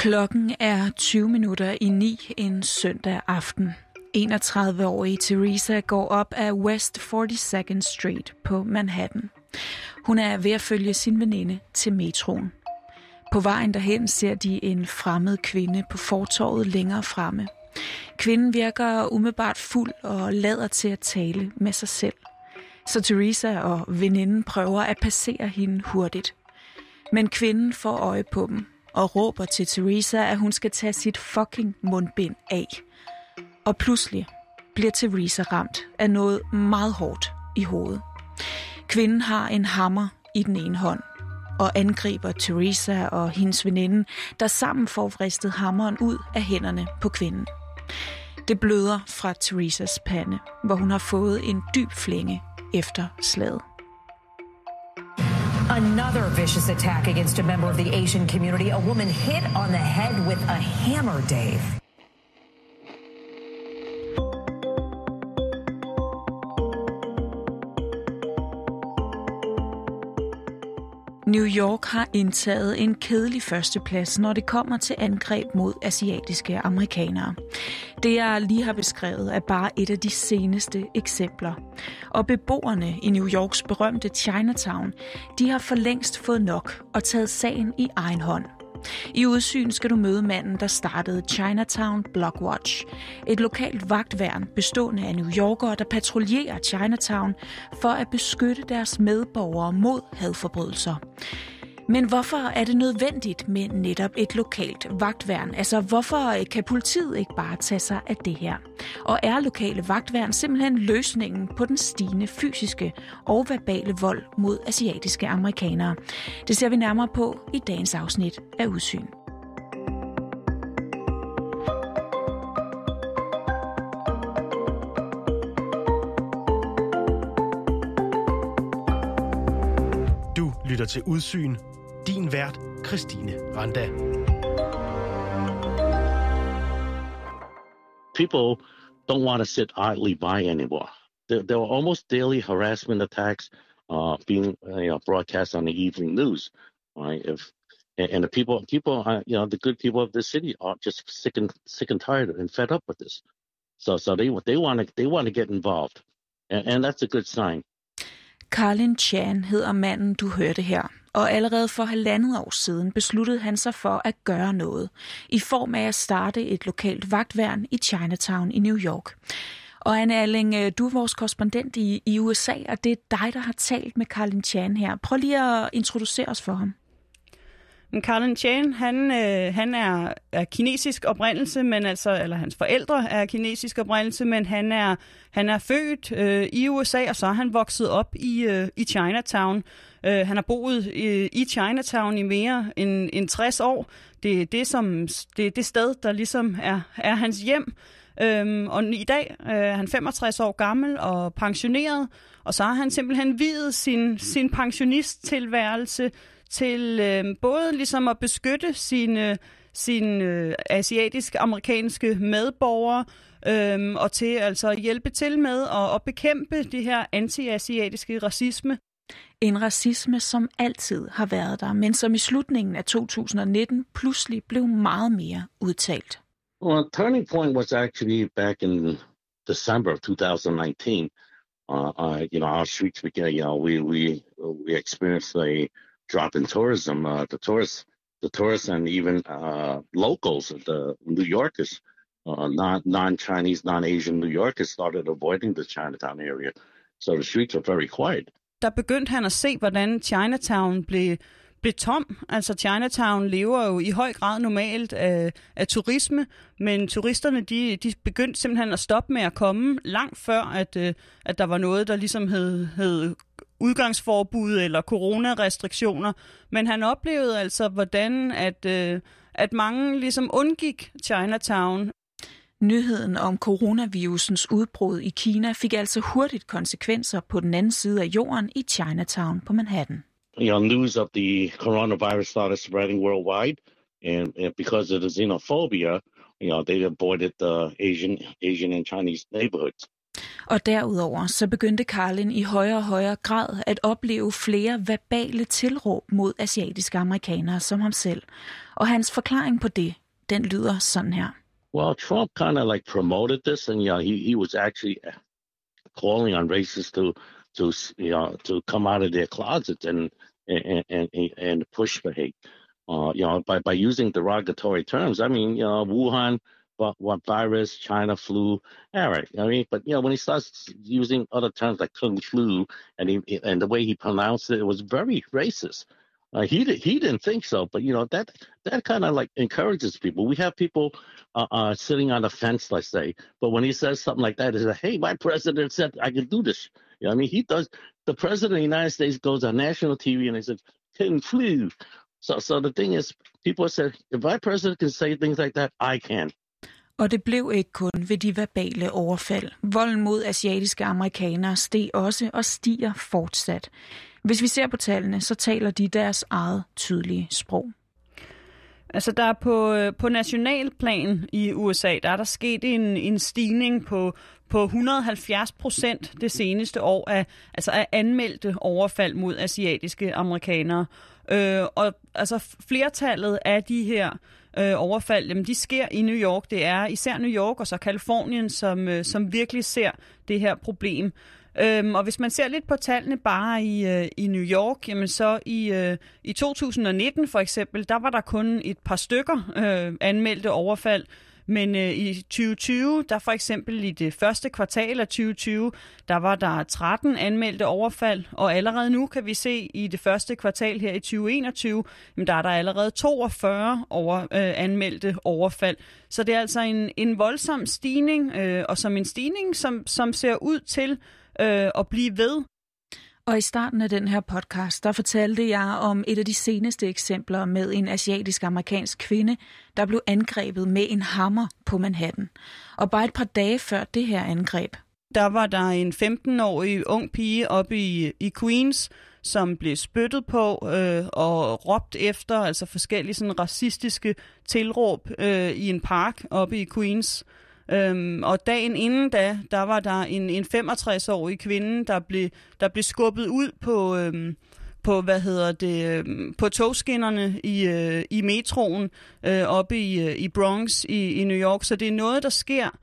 Klokken er 20 minutter i 9 en søndag aften. 31-årige Teresa går op ad West 42nd Street på Manhattan. Hun er ved at følge sin veninde til metroen. På vejen derhen ser de en fremmed kvinde på fortorvet længere fremme. Kvinden virker umiddelbart fuld og lader til at tale med sig selv. Så Teresa og veninden prøver at passere hende hurtigt. Men kvinden får øje på dem og råber til Teresa, at hun skal tage sit fucking mundbind af. Og pludselig bliver Teresa ramt af noget meget hårdt i hovedet. Kvinden har en hammer i den ene hånd og angriber Teresa og hendes veninde, der sammen får vristet hammeren ud af hænderne på kvinden. Det bløder fra Teresas pande, hvor hun har fået en dyb flænge efter slaget. Another vicious attack against a member of the Asian community. A woman hit on the head with a hammer, Dave. New York har indtaget en kedelig førsteplads, når det kommer til angreb mod asiatiske amerikanere. Det, jeg lige har beskrevet, er bare et af de seneste eksempler. Og beboerne i New Yorks berømte Chinatown, de har for længst fået nok og taget sagen i egen hånd. I udsyn skal du møde manden, der startede Chinatown Blockwatch, et lokalt vagtværn bestående af New Yorkere, der patruljerer Chinatown for at beskytte deres medborgere mod hadforbrydelser. Men hvorfor er det nødvendigt med netop et lokalt vagtværn? Altså, hvorfor kan politiet ikke bare tage sig af det her? Og er lokale vagtværn simpelthen løsningen på den stigende fysiske og verbale vold mod asiatiske amerikanere? Det ser vi nærmere på i dagens afsnit af Udsyn. Lytter til Udsyn din vært, Christine Randa. People don't want to sit idly by anymore. There, there were almost daily harassment attacks uh, being you know, broadcast on the evening news. Right? If and, and the people, people, uh, you know, the good people of the city are just sick and sick and tired and fed up with this. So, so they they want to they want to get involved, and, and that's a good sign. Carlin Chan hedder manden, du hørte her. Og allerede for halvandet år siden besluttede han sig for at gøre noget, i form af at starte et lokalt vagtværn i Chinatown i New York. Og Anne Alling, øh, du er vores korrespondent i, i USA, og det er dig, der har talt med Carlin Chan her. Prøv lige at introducere os for ham. Carlin Chan, han, øh, han er, er kinesisk oprindelse, men altså, eller hans forældre er kinesisk oprindelse, men han er, han er født øh, i USA, og så er han vokset op i, øh, i Chinatown. Øh, han har boet i, i Chinatown i mere end, end 60 år. Det er det, som, det, er det sted, der ligesom er, er hans hjem. Øhm, og i dag øh, er han 65 år gammel og pensioneret, og så har han simpelthen videt sin, sin pensionisttilværelse til øh, både ligesom at beskytte sine, sine øh, asiatisk-amerikanske medborgere, øh, og til altså at hjælpe til med at, at bekæmpe det her anti-asiatiske racisme. En racisme, som altid har været der, men som i slutningen af 2019 pludselig blev meget mere udtalt. Well, turning point was actually back in December of 2019. Uh, uh, you know, our streets began. You know, we we we experienced a drop in tourism. Uh, the tourists, the tourists, and even uh, locals, the New Yorkers, uh, non non-Chinese, non-Asian New Yorkers started avoiding the Chinatown area. So the streets were very quiet. Der begyndte han at se, hvordan Chinatown blev blev tom. Altså Chinatown lever jo i høj grad normalt af, af turisme, men turisterne de, de begyndte simpelthen at stoppe med at komme langt før, at, øh, at der var noget, der ligesom hed, hed udgangsforbud eller coronarestriktioner. Men han oplevede altså, hvordan at, at mange ligesom undgik Chinatown. Nyheden om coronavirusens udbrud i Kina fik altså hurtigt konsekvenser på den anden side af jorden i Chinatown på Manhattan. you know, news of the coronavirus started spreading worldwide, and, and, because of the xenophobia, you know, they avoided the Asian, Asian and Chinese neighborhoods. Og derudover så begyndte Carlin i højere og højere grad at opleve flere verbale tilråb mod asiatiske amerikanere som ham selv. Og hans forklaring på det, den lyder sådan her. Well, Trump kind of like promoted this, and you know, he he was actually uh, calling on racists to to you know to come out of their closets and and and, and push for hate. Uh, you know, by by using derogatory terms. I mean, you know, Wuhan what, virus, China flu, all right. I mean, but you know, when he starts using other terms like kung flu, and he and the way he pronounced it, it was very racist. Uh, he he didn't think so, but you know that that kind of like encourages people. We have people uh, uh, sitting on the fence, let's say, but when he says something like that, he says, "Hey, my president said I can do this." You know, I mean, he does. The president of the United States goes on national TV and he says, "Kung flu." So, so the thing is, people said, if my president can say things like that, I can. Og det blev ikke kun ved de verbale overfald. Volden mod asiatiske amerikanere steg også og stiger fortsat. Hvis vi ser på tallene, så taler de deres eget tydelige sprog. Altså der er på, øh, på nationalplan i USA, der er der sket en, en stigning på, på 170 procent det seneste år af, altså af anmeldte overfald mod asiatiske amerikanere. Øh, og altså flertallet af de her øh, overfald, jamen, de sker i New York. Det er især New York og så Kalifornien, som, øh, som virkelig ser det her problem. Øhm, og hvis man ser lidt på tallene bare i, øh, i New York, jamen så i, øh, i 2019 for eksempel, der var der kun et par stykker øh, anmeldte overfald. Men øh, i 2020, der for eksempel i det første kvartal af 2020, der var der 13 anmeldte overfald, og allerede nu kan vi se i det første kvartal her i 2021, jamen, der er der allerede 42 over, øh, anmeldte overfald. Så det er altså en, en voldsom stigning, øh, og som en stigning, som, som ser ud til øh, at blive ved. Og i starten af den her podcast, der fortalte jeg om et af de seneste eksempler med en asiatisk-amerikansk kvinde, der blev angrebet med en hammer på Manhattan. Og bare et par dage før det her angreb, der var der en 15-årig ung pige oppe i, i Queens, som blev spyttet på øh, og råbt efter, altså forskellige sådan racistiske tilråb øh, i en park oppe i Queens. Øhm, og dagen inden da, der var der en, en 65-årig kvinde, der blev, der blev skubbet ud på... Øhm, på hvad hedder det øhm, på togskinnerne i øh, i metroen øh, oppe i øh, i Bronx i, i New York. Så det er noget der sker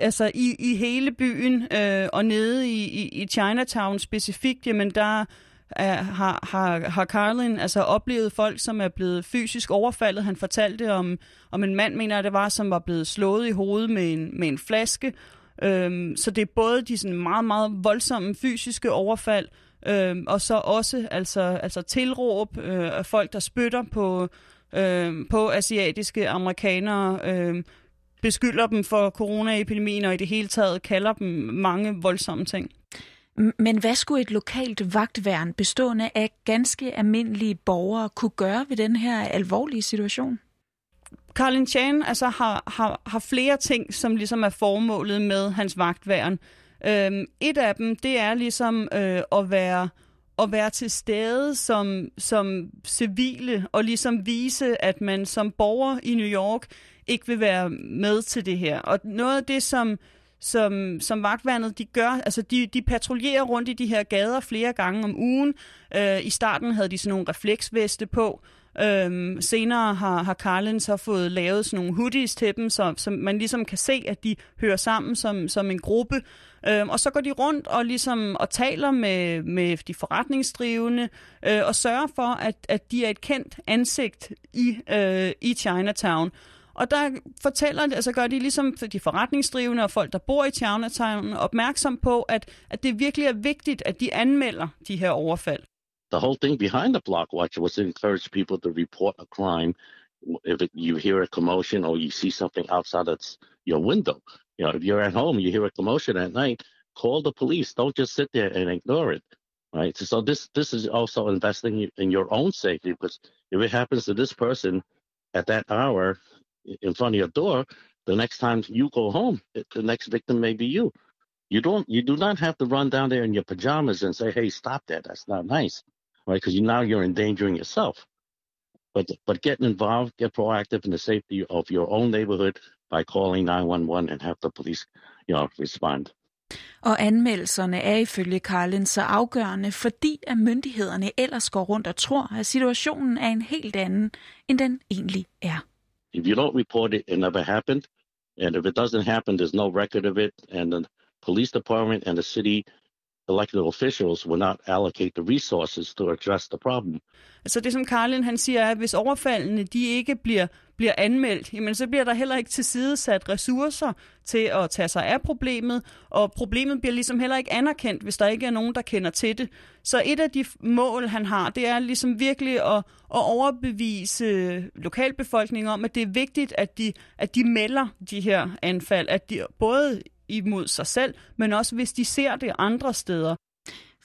altså i, i hele byen øh, og nede i, i, i Chinatown specifikt jamen der er, har, har, har Carlin altså oplevet folk, som er blevet fysisk overfaldet. Han fortalte om, om en mand, mener jeg det var, som var blevet slået i hovedet med en, med en flaske. Øhm, så det er både de sådan meget, meget voldsomme fysiske overfald, øhm, og så også altså, altså tilråb øh, af folk, der spytter på, øh, på asiatiske amerikanere, øh, beskylder dem for coronaepidemien og i det hele taget kalder dem mange voldsomme ting. Men hvad skulle et lokalt vagtværn bestående af ganske almindelige borgere kunne gøre ved den her alvorlige situation? Carlin Chan altså, har, har, har flere ting, som ligesom er formålet med hans vagtværn. Øhm, et af dem, det er ligesom øh, at være at være til stede som, som civile og ligesom vise, at man som borger i New York ikke vil være med til det her. Og noget af det, som, som, som vagtværnet de gør. Altså de, de patruljerer rundt i de her gader flere gange om ugen. Øh, I starten havde de sådan nogle refleksveste på. Øhm, senere har, har Carlin så fået lavet sådan nogle hoodies til dem, så, så man ligesom kan se, at de hører sammen som, som en gruppe. Øhm, og så går de rundt og ligesom og taler med, med de forretningsdrivende øh, og sørger for, at, at de er et kendt ansigt i, øh, i Chinatown. Og der fortæller, altså gør de ligesom de forretningsdrivende og folk, der bor i opmærksom på, at, at det virkelig er vigtigt, at de anmelder de her overfald. The whole thing behind the block watch was to encourage people to report a crime if you hear a commotion or you see something outside that's your window. You know, if you're at home, you hear a commotion at night, call the police. Don't just sit there and ignore it. Right. So this this is also investing in your own safety because if it happens to this person at that hour, in front of your door, the next time you go home, the next victim may be you. You don't, you do not have to run down there in your pajamas and say, "Hey, stop that. That's not nice," right? Because you now you're endangering yourself. But but getting involved, get proactive in the safety of your own neighborhood by calling 911 and have the police, you know, respond. Og anmeldelserne er ifølge Carlin så afgørende, fordi at myndighederne ellers går rundt og tror, at situationen er en helt anden, end den egentlig er. If you don't report it, it never happened. And if it doesn't happen, there's no record of it. And the police department and the city elected officials will not allocate the resources to address the problem. Altså det, som Carlin han siger, er, at hvis overfaldene de ikke bliver, bliver anmeldt, jamen så bliver der heller ikke tilsidesat ressourcer til at tage sig af problemet, og problemet bliver ligesom heller ikke anerkendt, hvis der ikke er nogen, der kender til det. Så et af de mål, han har, det er ligesom virkelig at, at overbevise lokalbefolkningen om, at det er vigtigt, at de, at de melder de her anfald, at de både imod sig selv, men også hvis de ser det andre steder.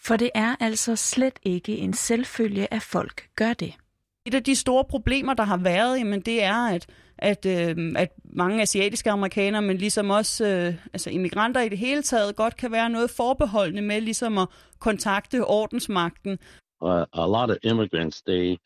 For det er altså slet ikke en selvfølge, at folk gør det. Et af de store problemer, der har været, jamen det er, at, at, øh, at mange asiatiske amerikanere, men ligesom også øh, altså immigranter i det hele taget, godt kan være noget forbeholdende med ligesom at kontakte ordensmagten. Uh, a lot of immigrants, they,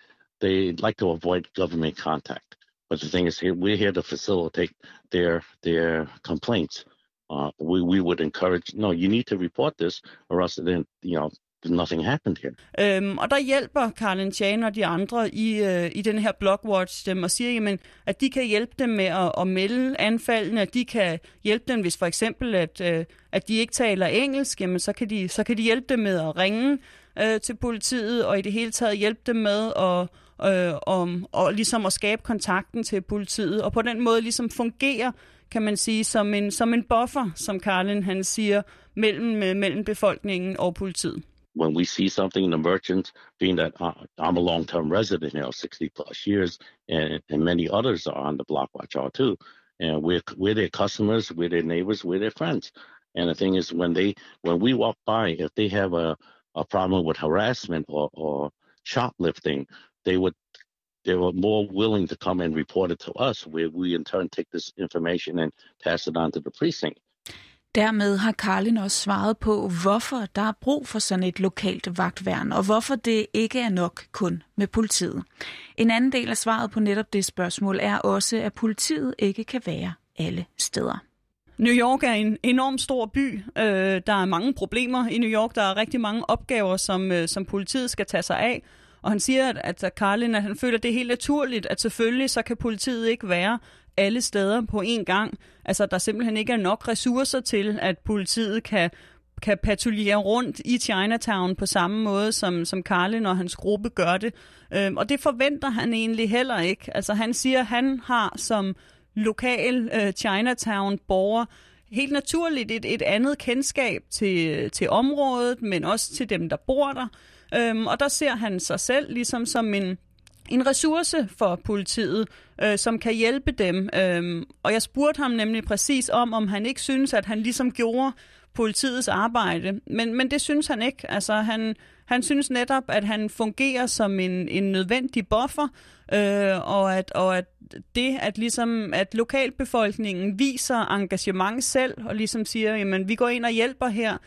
they like to avoid government contact. But the thing is, we're here to facilitate their, their complaints. uh, we, we would encourage, no, you need to report this, or else then, you know, nothing happened here. Øhm, og der hjælper Carlin Chan og de andre i, øh, i den her Blockwatch dem og siger, jamen, at de kan hjælpe dem med at, at melde anfaldene, at de kan hjælpe dem, hvis for eksempel, at, øh, at de ikke taler engelsk, jamen, så kan de, så kan de hjælpe dem med at ringe øh, til politiet, og i det hele taget hjælpe dem med at øh, om, og ligesom at skabe kontakten til politiet, og på den måde ligesom fungerer, kan man sige, som en, som en buffer, som Karlen han siger, mellem, øh, mellem befolkningen og politiet. When we see something in the merchants, being that uh, I'm a long-term resident here, 60 plus years, and, and many others are on the block watch all too. And we're, we're their customers, we're their neighbors, we're their friends. And the thing is, when they when we walk by, if they have a, a problem with harassment or, or shoplifting, they would they were more willing to come and report it to us, where we in turn take this information and pass it on to the precinct. Dermed har Karlin også svaret på, hvorfor der er brug for sådan et lokalt vagtværn, og hvorfor det ikke er nok kun med politiet. En anden del af svaret på netop det spørgsmål er også, at politiet ikke kan være alle steder. New York er en enorm stor by. Øh, der er mange problemer i New York. Der er rigtig mange opgaver, som, øh, som politiet skal tage sig af. Og han siger, at, at Carlin, at han føler, at det er helt naturligt, at selvfølgelig så kan politiet ikke være alle steder på én gang. Altså, der simpelthen ikke er nok ressourcer til, at politiet kan kan patruljere rundt i Chinatown på samme måde, som, som Karlin og hans gruppe gør det. Øhm, og det forventer han egentlig heller ikke. Altså han siger, at han har som lokal øh, Chinatown-borger helt naturligt et, et andet kendskab til, til området, men også til dem, der bor der. Øhm, og der ser han sig selv ligesom som en, en ressource for politiet, øh, som kan hjælpe dem. Øhm, og jeg spurgte ham nemlig præcis om, om han ikke synes, at han ligesom gjorde politiets arbejde. Men, men det synes han ikke. Altså, han, han synes netop, at han fungerer som en, en nødvendig buffer, øh, og, at, og at det, at, ligesom, at lokalbefolkningen viser engagement selv, og ligesom siger, jamen vi går ind og hjælper her,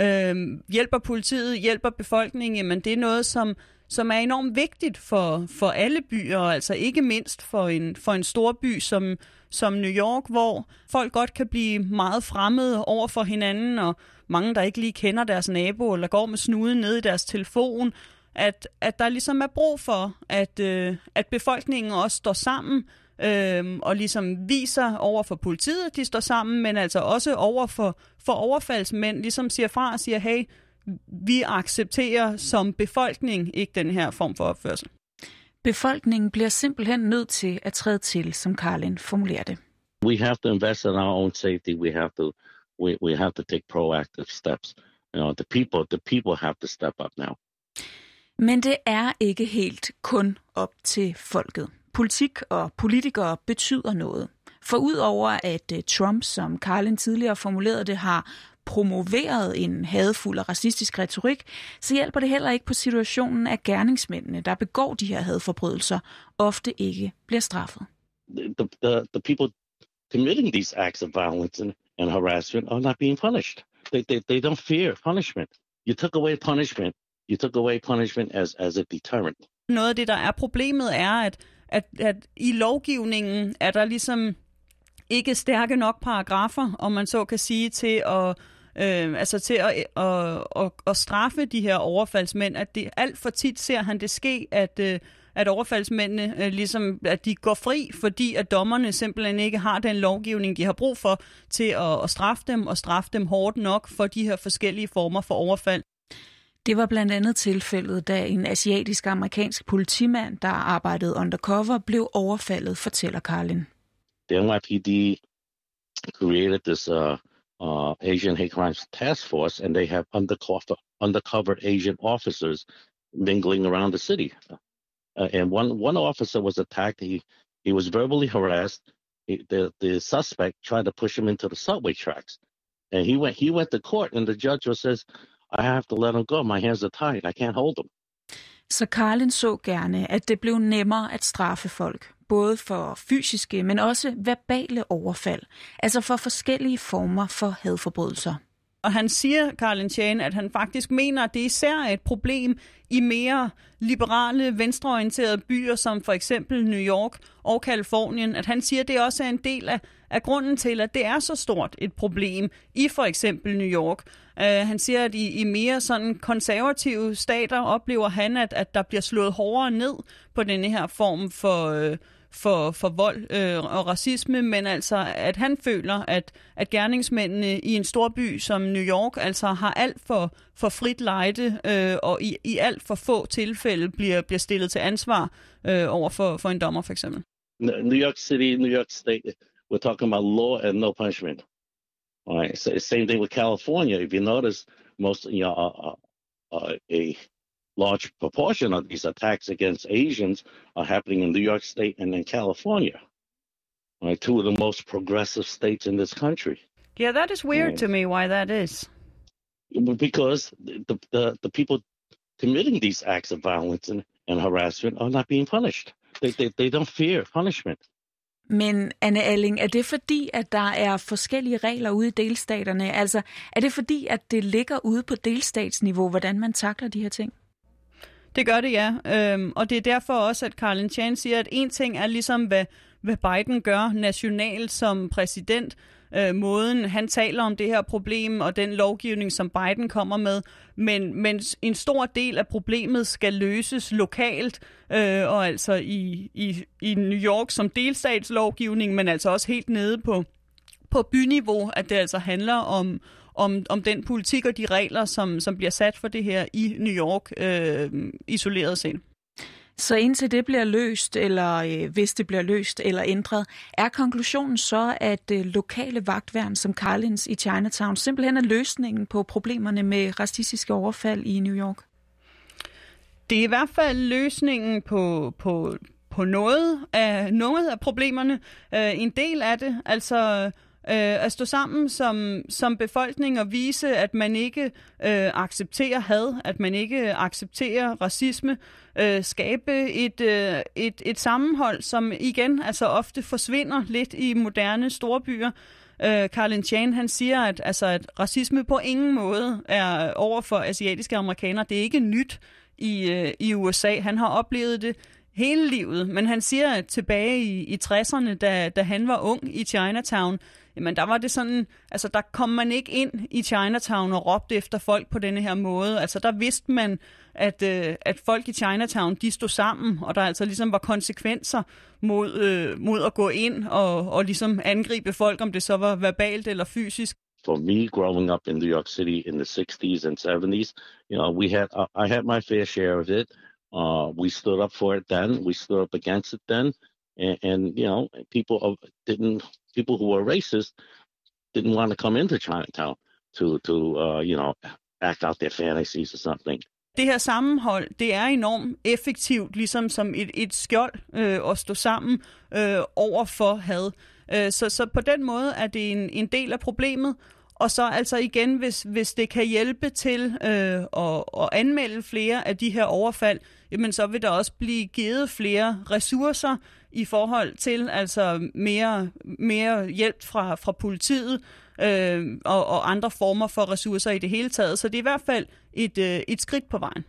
øh, hjælper politiet, hjælper befolkningen, jamen det er noget, som, som er enormt vigtigt for, for alle byer, altså ikke mindst for en, for en stor by som, som New York, hvor folk godt kan blive meget fremmede over for hinanden, og mange, der ikke lige kender deres nabo, eller går med snuden ned i deres telefon, at, at der ligesom er brug for, at, øh, at befolkningen også står sammen, øh, og ligesom viser over for politiet, at de står sammen, men altså også over for, for overfaldsmænd, ligesom siger fra og siger, hey, vi accepterer som befolkning ikke den her form for opførsel. Befolkningen bliver simpelthen nødt til at træde til, som Karlin formulerer det. We have to invest in our own safety. We have to we, we have to take proactive steps. You know, the people the people have to step up now. Men det er ikke helt kun op til folket. Politik og politikere betyder noget. For udover at øh, Trump, som Carlin tidligere formulerede det, har promoveret en hadfuld og racistisk retorik, så hjælper det heller ikke på situationen, at gerningsmændene, der begår de her hadforbrydelser, ofte ikke bliver straffet. The, the, the people committing these acts of violence and, and harassment are not being punished. They, they, they don't fear punishment. You took away punishment. You took away punishment as, as a deterrent. Noget af det, der er problemet, er, at, at, at i lovgivningen er der ligesom ikke stærke nok paragrafer, om man så kan sige, til at øh, altså til at, at, at, at straffe de her overfaldsmænd, at det alt for tit ser han det ske, at øh, at overfaldsmændene øh, ligesom, at de går fri, fordi at dommerne simpelthen ikke har den lovgivning, de har brug for til at, at straffe dem, og straffe dem hårdt nok for de her forskellige former for overfald. Det var blandt andet tilfældet, da en asiatisk-amerikansk politimand, der arbejdede undercover, blev overfaldet, fortæller Carlin. The NYPD created this uh, uh, Asian hate crimes task force, and they have undercover, undercover Asian officers mingling around the city. Uh, and one, one officer was attacked. He, he was verbally harassed. He, the, the suspect tried to push him into the subway tracks. And he went, he went to court, and the judge was says, I have to let him go. My hands are tied. I can't hold him. Så Carlin så gerne, at det blev nemmere at straffe folk, både for fysiske, men også verbale overfald, altså for forskellige former for hadforbrydelser. Og han siger, Carlin Tjane, at han faktisk mener, at det især er et problem i mere liberale, venstreorienterede byer, som for eksempel New York og Kalifornien. At han siger, at det også er en del af, af grunden til, at det er så stort et problem i for eksempel New York. Uh, han siger, at i, i mere sådan konservative stater oplever han, at, at der bliver slået hårdere ned på denne her form for... Uh, for, for vold øh, og racisme, men altså, at han føler, at, at gerningsmændene i en stor by som New York altså har alt for, for frit lejde, øh, og i, i alt for få tilfælde bliver, bliver stillet til ansvar øh, over for, for en dommer, for eksempel. New York City, New York State, we're talking about law and no punishment. All right. So same thing with California. If you notice, most you know, uh, uh, uh a large proportion of these attacks against Asians are happening in New York State and in California, right? Two of the most progressive states in this country. Yeah, that is weird right. to me. Why that is? Because the, the the people committing these acts of violence and, and harassment are not being punished. They, they, they don't fear punishment. Men Anne Alling, er det fordi, at der er forskellige regler ude i delstaterne? Altså, er det fordi, at det ligger ude på delstatsniveau, hvordan man takler de her ting? Det gør det, ja. Øhm, og det er derfor også, at Carlin Chan siger, at en ting er ligesom, hvad, hvad Biden gør nationalt som præsident, øh, måden han taler om det her problem og den lovgivning, som Biden kommer med, men, men en stor del af problemet skal løses lokalt, øh, og altså i, i, i New York som delstatslovgivning, men altså også helt nede på, på byniveau, at det altså handler om, om, om den politik og de regler, som, som bliver sat for det her i New York øh, isoleret set. Så indtil det bliver løst, eller øh, hvis det bliver løst eller ændret, er konklusionen så, at øh, lokale vagtværn som Carlins i Chinatown simpelthen er løsningen på problemerne med racistiske overfald i New York? Det er i hvert fald løsningen på, på, på noget, af, noget af problemerne. Øh, en del af det, altså øh, at stå sammen som, som befolkning og vise, at man ikke øh, accepterer had, at man ikke accepterer racisme, øh, skabe et, øh, et, et sammenhold, som igen altså ofte forsvinder lidt i moderne storbyer. Øh, Carlin Chan han siger, at, altså, at racisme på ingen måde er over for asiatiske amerikanere. Det er ikke nyt i, øh, i USA. Han har oplevet det hele livet, men han siger, at tilbage i, i 60'erne, da, da han var ung i Chinatown, jamen der var det sådan, altså der kom man ikke ind i Chinatown og råbte efter folk på denne her måde. Altså der vidste man, at, øh, at folk i Chinatown, de stod sammen, og der altså ligesom var konsekvenser mod, øh, mod at gå ind og, og ligesom angribe folk, om det så var verbalt eller fysisk. For me, growing up in New York City in the 60s and 70s, you know, we had uh, I had my fair share of it. Uh, we stood up for it then. We stood up against it then, and, and you know, people didn't people who were racist didn't want to come into Chinatown to to uh, you know act out their fantasies or something. Det her sammenhold, det er enormt effektivt, ligesom som et, et skjold øh, at stå sammen øh, over for had. Øh, så, så på den måde er det en, en del af problemet. Og så altså igen, hvis, hvis det kan hjælpe til øh, at, at anmelde flere af de her overfald, jamen så vil der også blive givet flere ressourcer i forhold til altså mere, mere hjælp fra, fra politiet øh, og, og andre former for ressourcer i det hele taget. Så det er i hvert fald et, øh, et skridt på vejen.